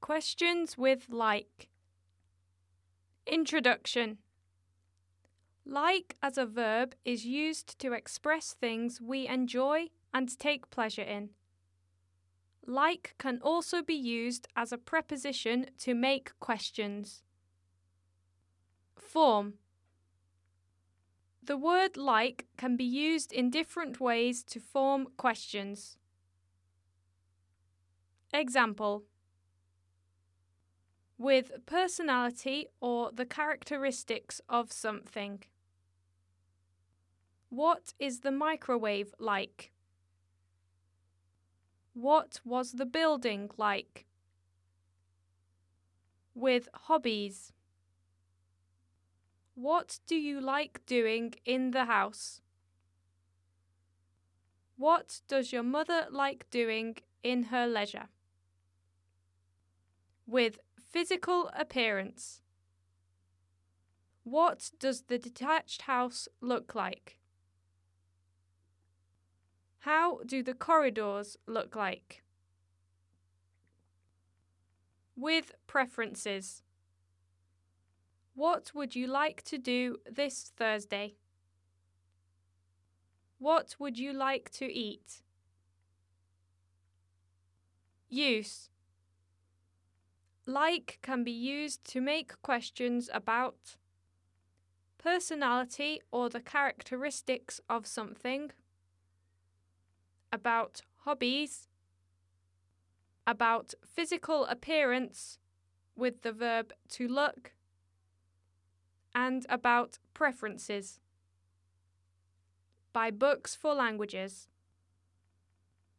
Questions with like. Introduction Like as a verb is used to express things we enjoy and take pleasure in. Like can also be used as a preposition to make questions. Form The word like can be used in different ways to form questions. Example With personality or the characteristics of something. What is the microwave like? What was the building like? With hobbies. What do you like doing in the house? What does your mother like doing in her leisure? With physical appearance. What does the detached house look like? How do the corridors look like? With preferences. What would you like to do this Thursday? What would you like to eat? Use Like can be used to make questions about personality or the characteristics of something about hobbies, about physical appearance with the verb to look, and about preferences. By Books for Languages.